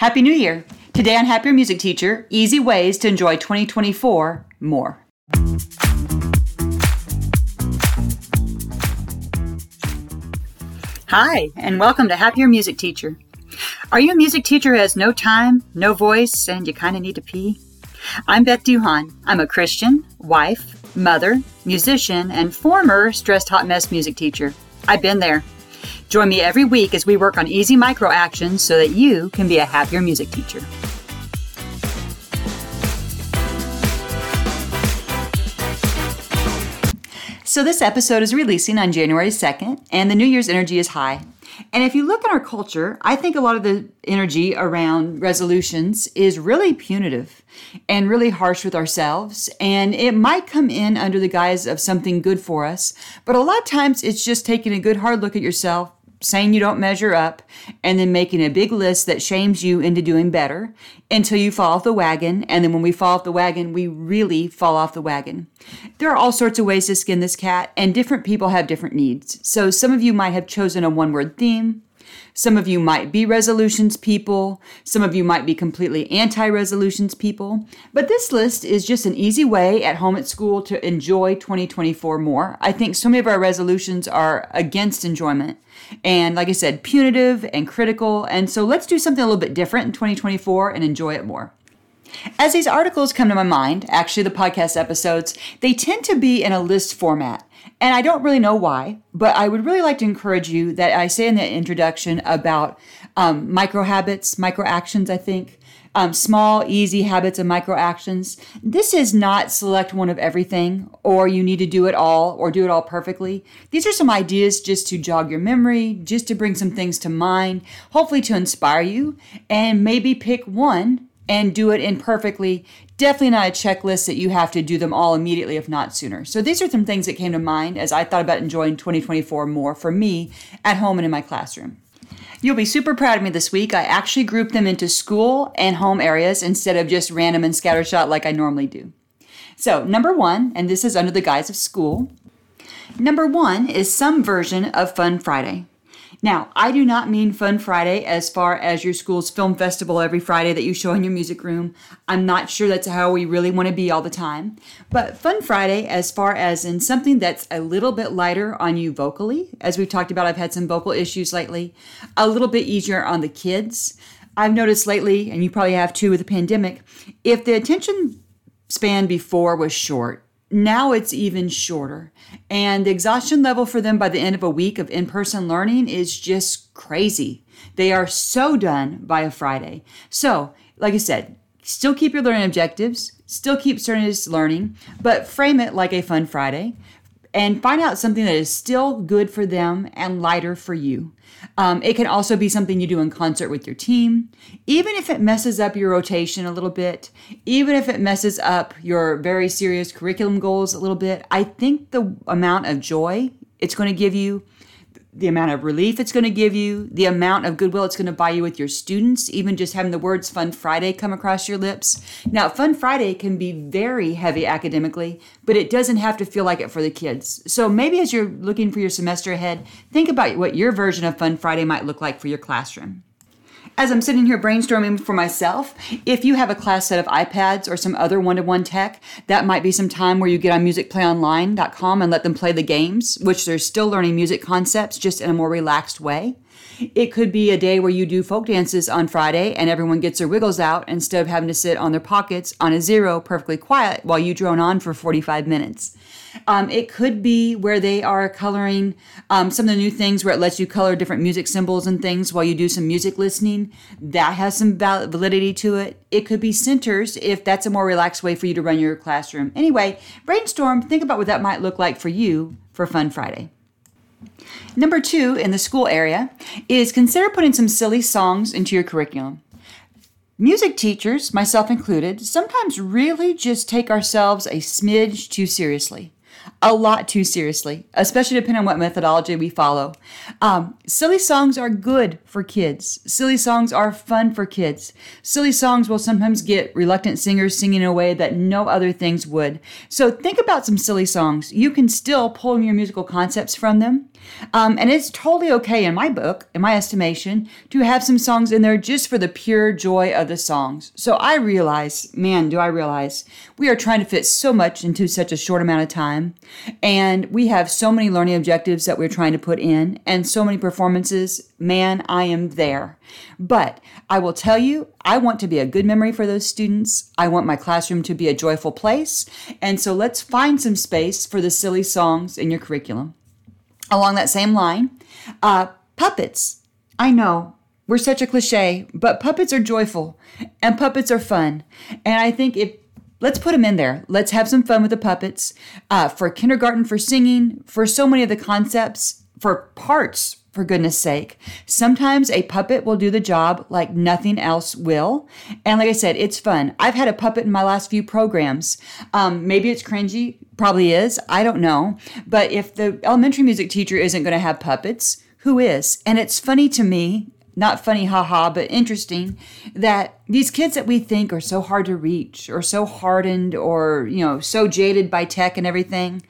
Happy New Year! Today on Happier Music Teacher, easy ways to enjoy 2024 more. Hi, and welcome to Happier Music Teacher. Are you a music teacher who has no time, no voice, and you kind of need to pee? I'm Beth Duhon. I'm a Christian, wife, mother, musician, and former stressed hot mess music teacher. I've been there. Join me every week as we work on easy micro actions so that you can be a happier music teacher. So, this episode is releasing on January 2nd, and the New Year's energy is high. And if you look at our culture, I think a lot of the energy around resolutions is really punitive and really harsh with ourselves. And it might come in under the guise of something good for us, but a lot of times it's just taking a good hard look at yourself, saying you don't measure up, and then making a big list that shames you into doing better until you fall off the wagon. And then when we fall off the wagon, we really fall off the wagon. There are all sorts of ways to skin this cat, and different people have different needs. So some of you might have chosen a one word theme. Some of you might be resolutions people. Some of you might be completely anti resolutions people. But this list is just an easy way at home at school to enjoy 2024 more. I think so many of our resolutions are against enjoyment. And like I said, punitive and critical. And so let's do something a little bit different in 2024 and enjoy it more. As these articles come to my mind, actually the podcast episodes, they tend to be in a list format. And I don't really know why, but I would really like to encourage you that I say in the introduction about um, micro habits, micro actions, I think. Um, small, easy habits and micro actions. This is not select one of everything, or you need to do it all, or do it all perfectly. These are some ideas just to jog your memory, just to bring some things to mind, hopefully to inspire you, and maybe pick one and do it imperfectly. Definitely not a checklist that you have to do them all immediately, if not sooner. So, these are some things that came to mind as I thought about enjoying 2024 more for me at home and in my classroom. You'll be super proud of me this week. I actually grouped them into school and home areas instead of just random and scattershot like I normally do. So, number one, and this is under the guise of school, number one is some version of Fun Friday. Now, I do not mean Fun Friday as far as your school's film festival every Friday that you show in your music room. I'm not sure that's how we really want to be all the time. But Fun Friday, as far as in something that's a little bit lighter on you vocally, as we've talked about, I've had some vocal issues lately, a little bit easier on the kids. I've noticed lately, and you probably have too with the pandemic, if the attention span before was short, now it's even shorter. And the exhaustion level for them by the end of a week of in person learning is just crazy. They are so done by a Friday. So, like I said, still keep your learning objectives, still keep Cernus learning, but frame it like a fun Friday and find out something that is still good for them and lighter for you. Um, it can also be something you do in concert with your team. Even if it messes up your rotation a little bit, even if it messes up your very serious curriculum goals a little bit, I think the amount of joy it's going to give you the amount of relief it's going to give you, the amount of goodwill it's going to buy you with your students, even just having the words Fun Friday come across your lips. Now, Fun Friday can be very heavy academically, but it doesn't have to feel like it for the kids. So maybe as you're looking for your semester ahead, think about what your version of Fun Friday might look like for your classroom as I'm sitting here brainstorming for myself, if you have a class set of iPads or some other one to one tech, that might be some time where you get on musicplayonline.com and let them play the games, which they're still learning music concepts just in a more relaxed way. It could be a day where you do folk dances on Friday and everyone gets their wiggles out instead of having to sit on their pockets on a zero perfectly quiet while you drone on for 45 minutes. Um, it could be where they are coloring um, some of the new things where it lets you color different music symbols and things while you do some music listening. That has some validity to it. It could be centers if that's a more relaxed way for you to run your classroom. Anyway, brainstorm, think about what that might look like for you for Fun Friday. Number two in the school area is consider putting some silly songs into your curriculum. Music teachers, myself included, sometimes really just take ourselves a smidge too seriously. A lot too seriously, especially depending on what methodology we follow. Um, silly songs are good for kids. Silly songs are fun for kids. Silly songs will sometimes get reluctant singers singing in a way that no other things would. So think about some silly songs. You can still pull your musical concepts from them. Um, and it's totally okay in my book, in my estimation, to have some songs in there just for the pure joy of the songs. So I realize, man, do I realize, we are trying to fit so much into such a short amount of time. And we have so many learning objectives that we're trying to put in and so many performances. Man, I am there. But I will tell you, I want to be a good memory for those students. I want my classroom to be a joyful place. And so let's find some space for the silly songs in your curriculum along that same line, uh, puppets. I know we're such a cliche, but puppets are joyful and puppets are fun. And I think if let's put them in there, let's have some fun with the puppets uh, for kindergarten, for singing, for so many of the concepts, for parts for goodness sake. Sometimes a puppet will do the job like nothing else will. And like I said, it's fun. I've had a puppet in my last few programs. Um, maybe it's cringy, probably is. I don't know. But if the elementary music teacher isn't going to have puppets, who is? And it's funny to me. Not funny, haha, but interesting that these kids that we think are so hard to reach or so hardened or, you know, so jaded by tech and everything,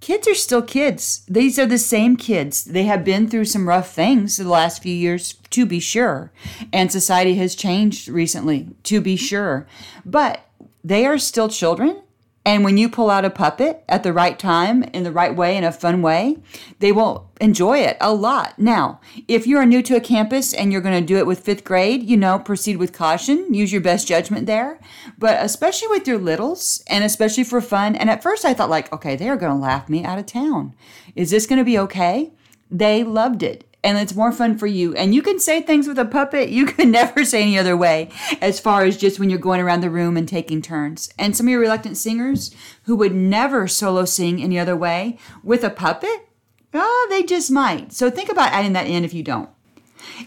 kids are still kids. These are the same kids. They have been through some rough things the last few years, to be sure. And society has changed recently, to be sure. But they are still children and when you pull out a puppet at the right time, in the right way, in a fun way, they will enjoy it a lot. Now, if you are new to a campus and you're going to do it with fifth grade, you know, proceed with caution, use your best judgment there. But especially with your littles and especially for fun. And at first I thought, like, okay, they are going to laugh me out of town. Is this going to be okay? They loved it and it's more fun for you. And you can say things with a puppet you can never say any other way, as far as just when you're going around the room and taking turns. And some of your reluctant singers who would never solo sing any other way with a puppet, oh, they just might. So think about adding that in if you don't.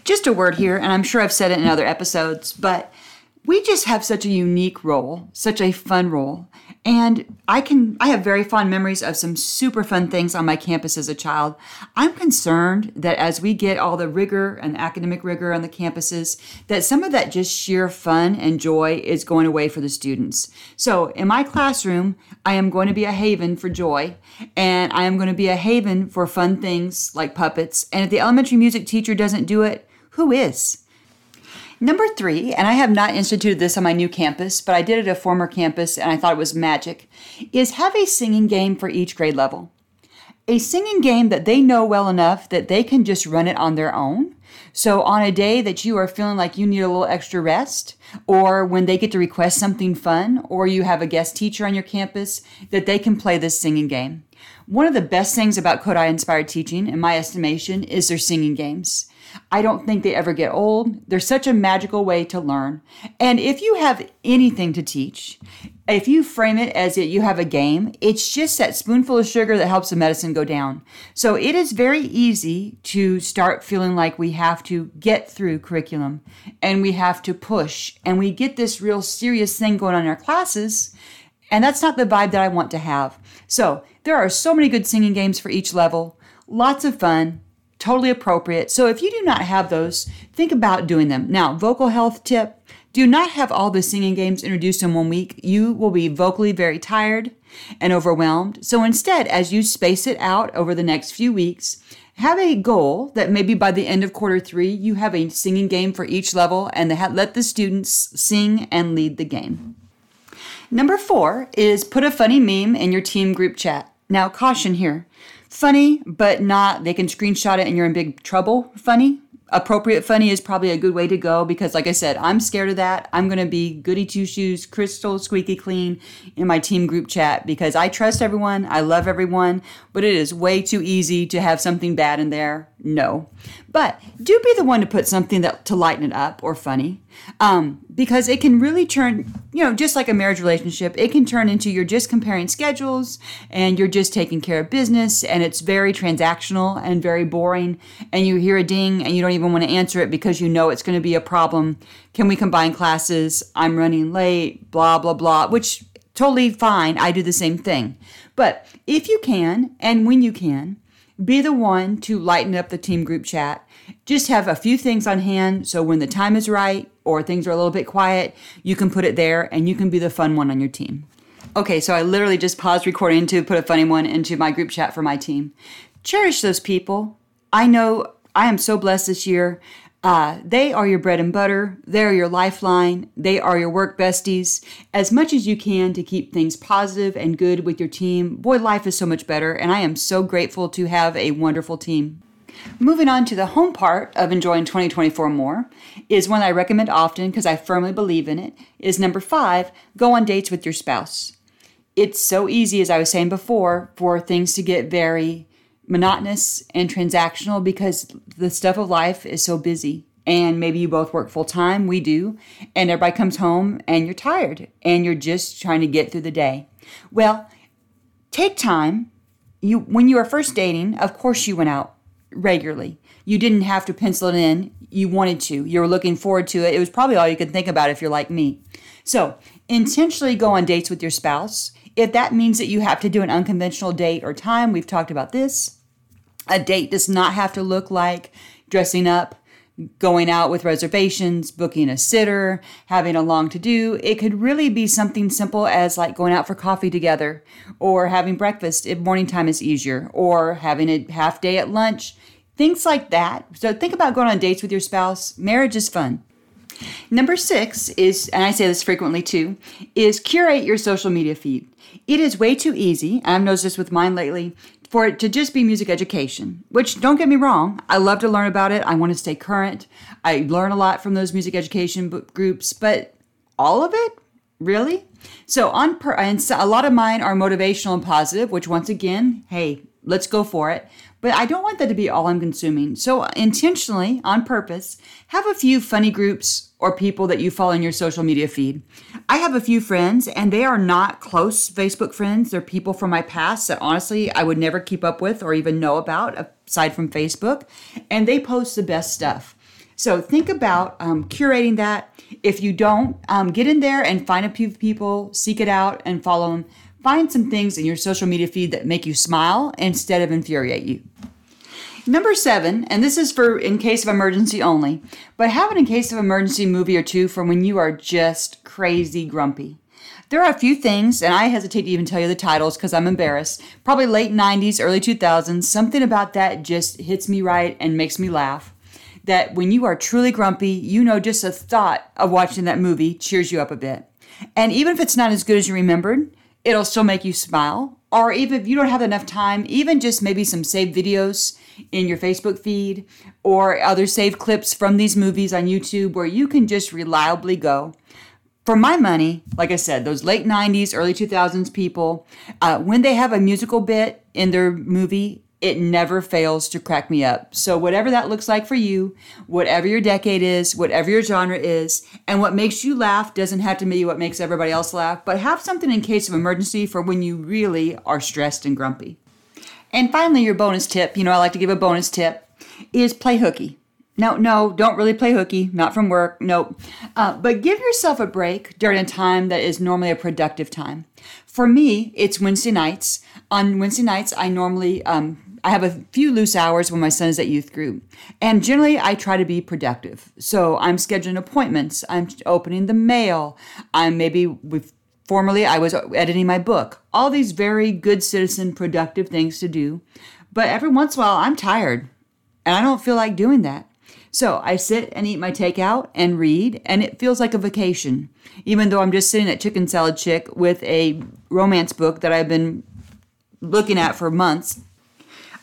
Just a word here, and I'm sure I've said it in other episodes, but we just have such a unique role, such a fun role. And I can I have very fond memories of some super fun things on my campus as a child. I'm concerned that as we get all the rigor and academic rigor on the campuses, that some of that just sheer fun and joy is going away for the students. So in my classroom, I am going to be a haven for joy, and I am going to be a haven for fun things like puppets. And if the elementary music teacher doesn't do it, who is? Number three, and I have not instituted this on my new campus, but I did it at a former campus and I thought it was magic, is have a singing game for each grade level. A singing game that they know well enough that they can just run it on their own. So, on a day that you are feeling like you need a little extra rest, or when they get to request something fun, or you have a guest teacher on your campus, that they can play this singing game. One of the best things about Kodály inspired teaching, in my estimation, is their singing games. I don't think they ever get old. They're such a magical way to learn. And if you have anything to teach, if you frame it as you have a game, it's just that spoonful of sugar that helps the medicine go down. So it is very easy to start feeling like we have to get through curriculum and we have to push and we get this real serious thing going on in our classes. And that's not the vibe that I want to have. So there are so many good singing games for each level, lots of fun totally appropriate. So if you do not have those, think about doing them. Now, vocal health tip do not have all the singing games introduced in one week. You will be vocally very tired and overwhelmed. So instead, as you space it out over the next few weeks, have a goal that maybe by the end of quarter three, you have a singing game for each level and let the students sing and lead the game. Number four is put a funny meme in your team group chat. Now, caution here funny, but not they can screenshot it and you're in big trouble funny. Appropriate funny is probably a good way to go because, like I said, I'm scared of that. I'm going to be goody two shoes, crystal squeaky clean in my team group chat because I trust everyone. I love everyone, but it is way too easy to have something bad in there. No. But do be the one to put something that to lighten it up or funny. Um, because it can really turn, you know, just like a marriage relationship, it can turn into you're just comparing schedules and you're just taking care of business and it's very transactional and very boring. And you hear a ding and you don't even want to answer it because you know it's going to be a problem. Can we combine classes? I'm running late, blah, blah, blah, which Totally fine. I do the same thing. But if you can, and when you can, be the one to lighten up the team group chat. Just have a few things on hand so when the time is right or things are a little bit quiet, you can put it there and you can be the fun one on your team. Okay, so I literally just paused recording to put a funny one into my group chat for my team. Cherish those people. I know I am so blessed this year. Uh, they are your bread and butter. They're your lifeline. They are your work besties. As much as you can to keep things positive and good with your team, boy, life is so much better. And I am so grateful to have a wonderful team. Moving on to the home part of enjoying 2024 more is one I recommend often because I firmly believe in it. Is number five, go on dates with your spouse. It's so easy, as I was saying before, for things to get very monotonous and transactional because the stuff of life is so busy. And maybe you both work full time, we do, and everybody comes home and you're tired and you're just trying to get through the day. Well, take time. You when you were first dating, of course you went out regularly. You didn't have to pencil it in. You wanted to. You were looking forward to it. It was probably all you could think about if you're like me. So, intentionally go on dates with your spouse. If that means that you have to do an unconventional date or time, we've talked about this a date does not have to look like dressing up, going out with reservations, booking a sitter, having a long to do. It could really be something simple as like going out for coffee together or having breakfast if morning time is easier or having a half day at lunch. Things like that. So think about going on dates with your spouse. Marriage is fun. Number six is, and I say this frequently too, is curate your social media feed. It is way too easy, I've noticed this with mine lately, for it to just be music education, which don't get me wrong, I love to learn about it. I want to stay current. I learn a lot from those music education groups, but all of it? Really? So on per, and so a lot of mine are motivational and positive, which once again, hey, let's go for it. But I don't want that to be all I'm consuming. So intentionally, on purpose, have a few funny groups or people that you follow in your social media feed. I have a few friends, and they are not close Facebook friends. They're people from my past that honestly I would never keep up with or even know about aside from Facebook. And they post the best stuff. So think about um, curating that. If you don't, um, get in there and find a few people, seek it out, and follow them. Find some things in your social media feed that make you smile instead of infuriate you. Number seven, and this is for in case of emergency only, but have an in case of emergency movie or two for when you are just crazy grumpy. There are a few things, and I hesitate to even tell you the titles because I'm embarrassed. Probably late 90s, early 2000s, something about that just hits me right and makes me laugh. That when you are truly grumpy, you know just the thought of watching that movie cheers you up a bit. And even if it's not as good as you remembered, it'll still make you smile. Or even if you don't have enough time, even just maybe some saved videos in your Facebook feed or other saved clips from these movies on YouTube where you can just reliably go. For my money, like I said, those late 90s, early 2000s people, uh, when they have a musical bit in their movie, it never fails to crack me up. So, whatever that looks like for you, whatever your decade is, whatever your genre is, and what makes you laugh doesn't have to be what makes everybody else laugh, but have something in case of emergency for when you really are stressed and grumpy. And finally, your bonus tip you know, I like to give a bonus tip is play hooky. No, no, don't really play hooky, not from work, nope. Uh, but give yourself a break during a time that is normally a productive time. For me, it's Wednesday nights. On Wednesday nights, I normally um, I have a few loose hours when my son is at youth group. And generally, I try to be productive. So I'm scheduling appointments, I'm opening the mail, I'm maybe with formerly I was editing my book. All these very good citizen, productive things to do. But every once in a while, I'm tired and I don't feel like doing that. So I sit and eat my takeout and read, and it feels like a vacation, even though I'm just sitting at Chicken Salad Chick with a romance book that I've been looking at for months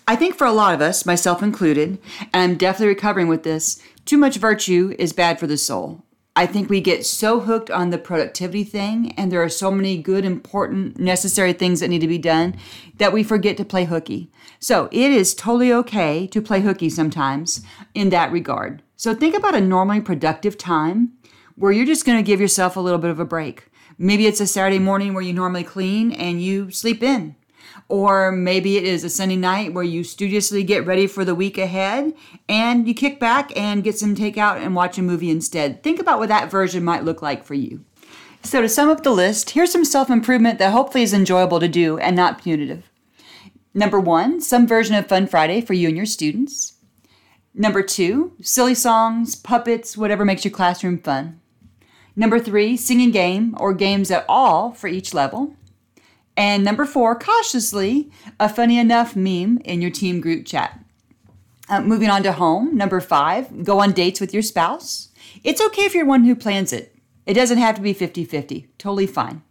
I think for a lot of us, myself included, and I'm definitely recovering with this, too much virtue is bad for the soul. I think we get so hooked on the productivity thing, and there are so many good, important, necessary things that need to be done that we forget to play hooky. So it is totally okay to play hooky sometimes in that regard. So think about a normally productive time where you're just going to give yourself a little bit of a break. Maybe it's a Saturday morning where you normally clean and you sleep in or maybe it is a Sunday night where you studiously get ready for the week ahead and you kick back and get some takeout and watch a movie instead. Think about what that version might look like for you. So, to sum up the list, here's some self improvement that hopefully is enjoyable to do and not punitive. Number one, some version of Fun Friday for you and your students. Number two, silly songs, puppets, whatever makes your classroom fun. Number three, singing game or games at all for each level. And number four, cautiously, a funny enough meme in your team group chat. Uh, moving on to home, number five, go on dates with your spouse. It's okay if you're one who plans it. It doesn't have to be 50 50, totally fine.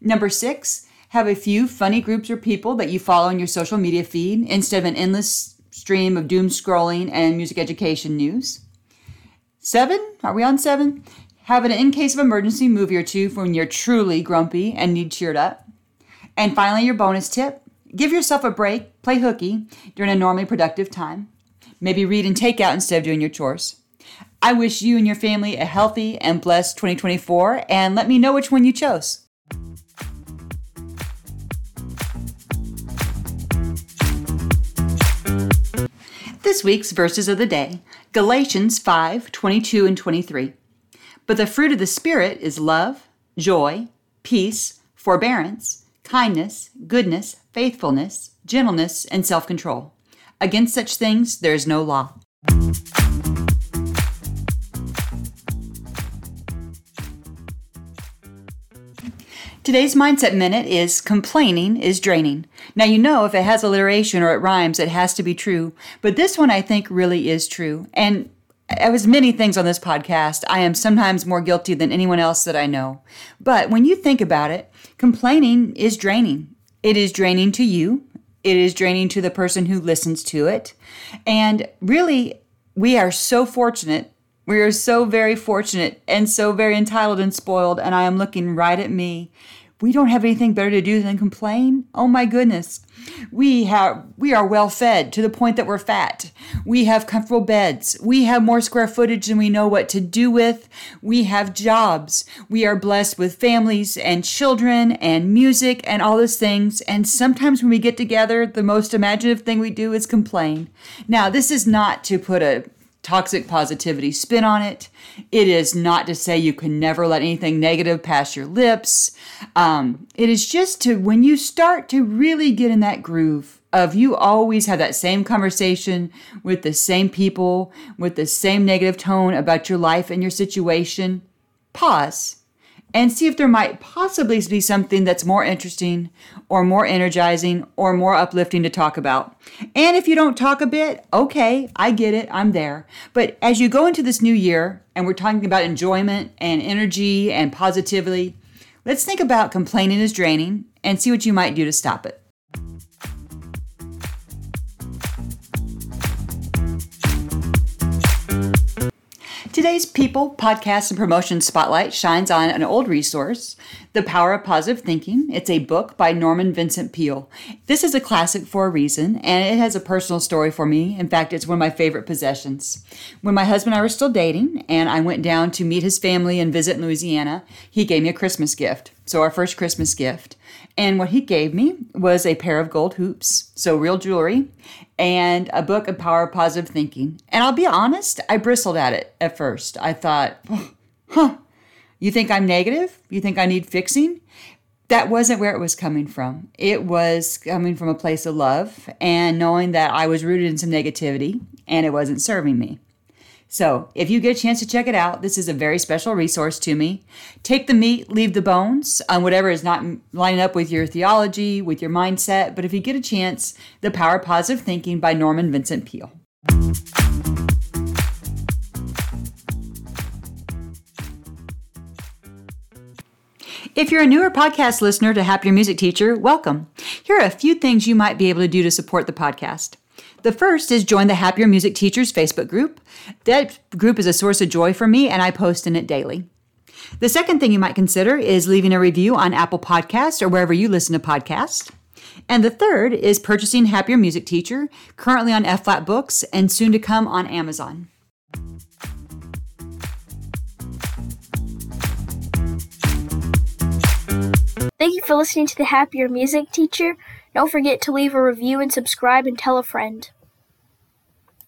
Number six, have a few funny groups or people that you follow in your social media feed instead of an endless stream of doom scrolling and music education news. Seven, are we on seven? Have an in case of emergency movie or two when you're truly grumpy and need cheered up. And finally, your bonus tip give yourself a break, play hooky during a normally productive time. Maybe read and take out instead of doing your chores. I wish you and your family a healthy and blessed 2024, and let me know which one you chose. This week's verses of the day Galatians 5 22 and 23. But the fruit of the Spirit is love, joy, peace, forbearance, kindness, goodness, faithfulness, gentleness, and self control. Against such things there is no law. Today's Mindset Minute is complaining is draining. Now, you know, if it has alliteration or it rhymes, it has to be true. But this one I think really is true. And as many things on this podcast, I am sometimes more guilty than anyone else that I know. But when you think about it, complaining is draining. It is draining to you, it is draining to the person who listens to it. And really, we are so fortunate. We are so very fortunate and so very entitled and spoiled. And I am looking right at me we don't have anything better to do than complain? Oh my goodness. We have we are well fed to the point that we're fat. We have comfortable beds. We have more square footage than we know what to do with. We have jobs. We are blessed with families and children and music and all those things. And sometimes when we get together the most imaginative thing we do is complain. Now this is not to put a toxic positivity spin on it. It is not to say you can never let anything negative pass your lips. Um, it is just to when you start to really get in that groove of you always have that same conversation with the same people, with the same negative tone about your life and your situation, pause and see if there might possibly be something that's more interesting or more energizing or more uplifting to talk about. And if you don't talk a bit, okay, I get it, I'm there. But as you go into this new year and we're talking about enjoyment and energy and positivity, let's think about complaining is draining and see what you might do to stop it. Today's People, Podcast, and Promotion Spotlight shines on an old resource, The Power of Positive Thinking. It's a book by Norman Vincent Peale. This is a classic for a reason, and it has a personal story for me. In fact, it's one of my favorite possessions. When my husband and I were still dating, and I went down to meet his family and visit Louisiana, he gave me a Christmas gift. So, our first Christmas gift. And what he gave me was a pair of gold hoops, so real jewelry, and a book of Power of Positive Thinking. And I'll be honest, I bristled at it at first. I thought, huh, you think I'm negative? You think I need fixing? That wasn't where it was coming from. It was coming from a place of love and knowing that I was rooted in some negativity and it wasn't serving me. So, if you get a chance to check it out, this is a very special resource to me. Take the meat, leave the bones on whatever is not lining up with your theology, with your mindset. But if you get a chance, The Power of Positive Thinking by Norman Vincent Peale. If you're a newer podcast listener to Happier Music Teacher, welcome. Here are a few things you might be able to do to support the podcast. The first is join the Happier Music Teachers Facebook group. That group is a source of joy for me, and I post in it daily. The second thing you might consider is leaving a review on Apple Podcasts or wherever you listen to podcasts. And the third is purchasing Happier Music Teacher, currently on F Flat Books and soon to come on Amazon. Thank you for listening to the Happier Music Teacher. Don't forget to leave a review and subscribe and tell a friend.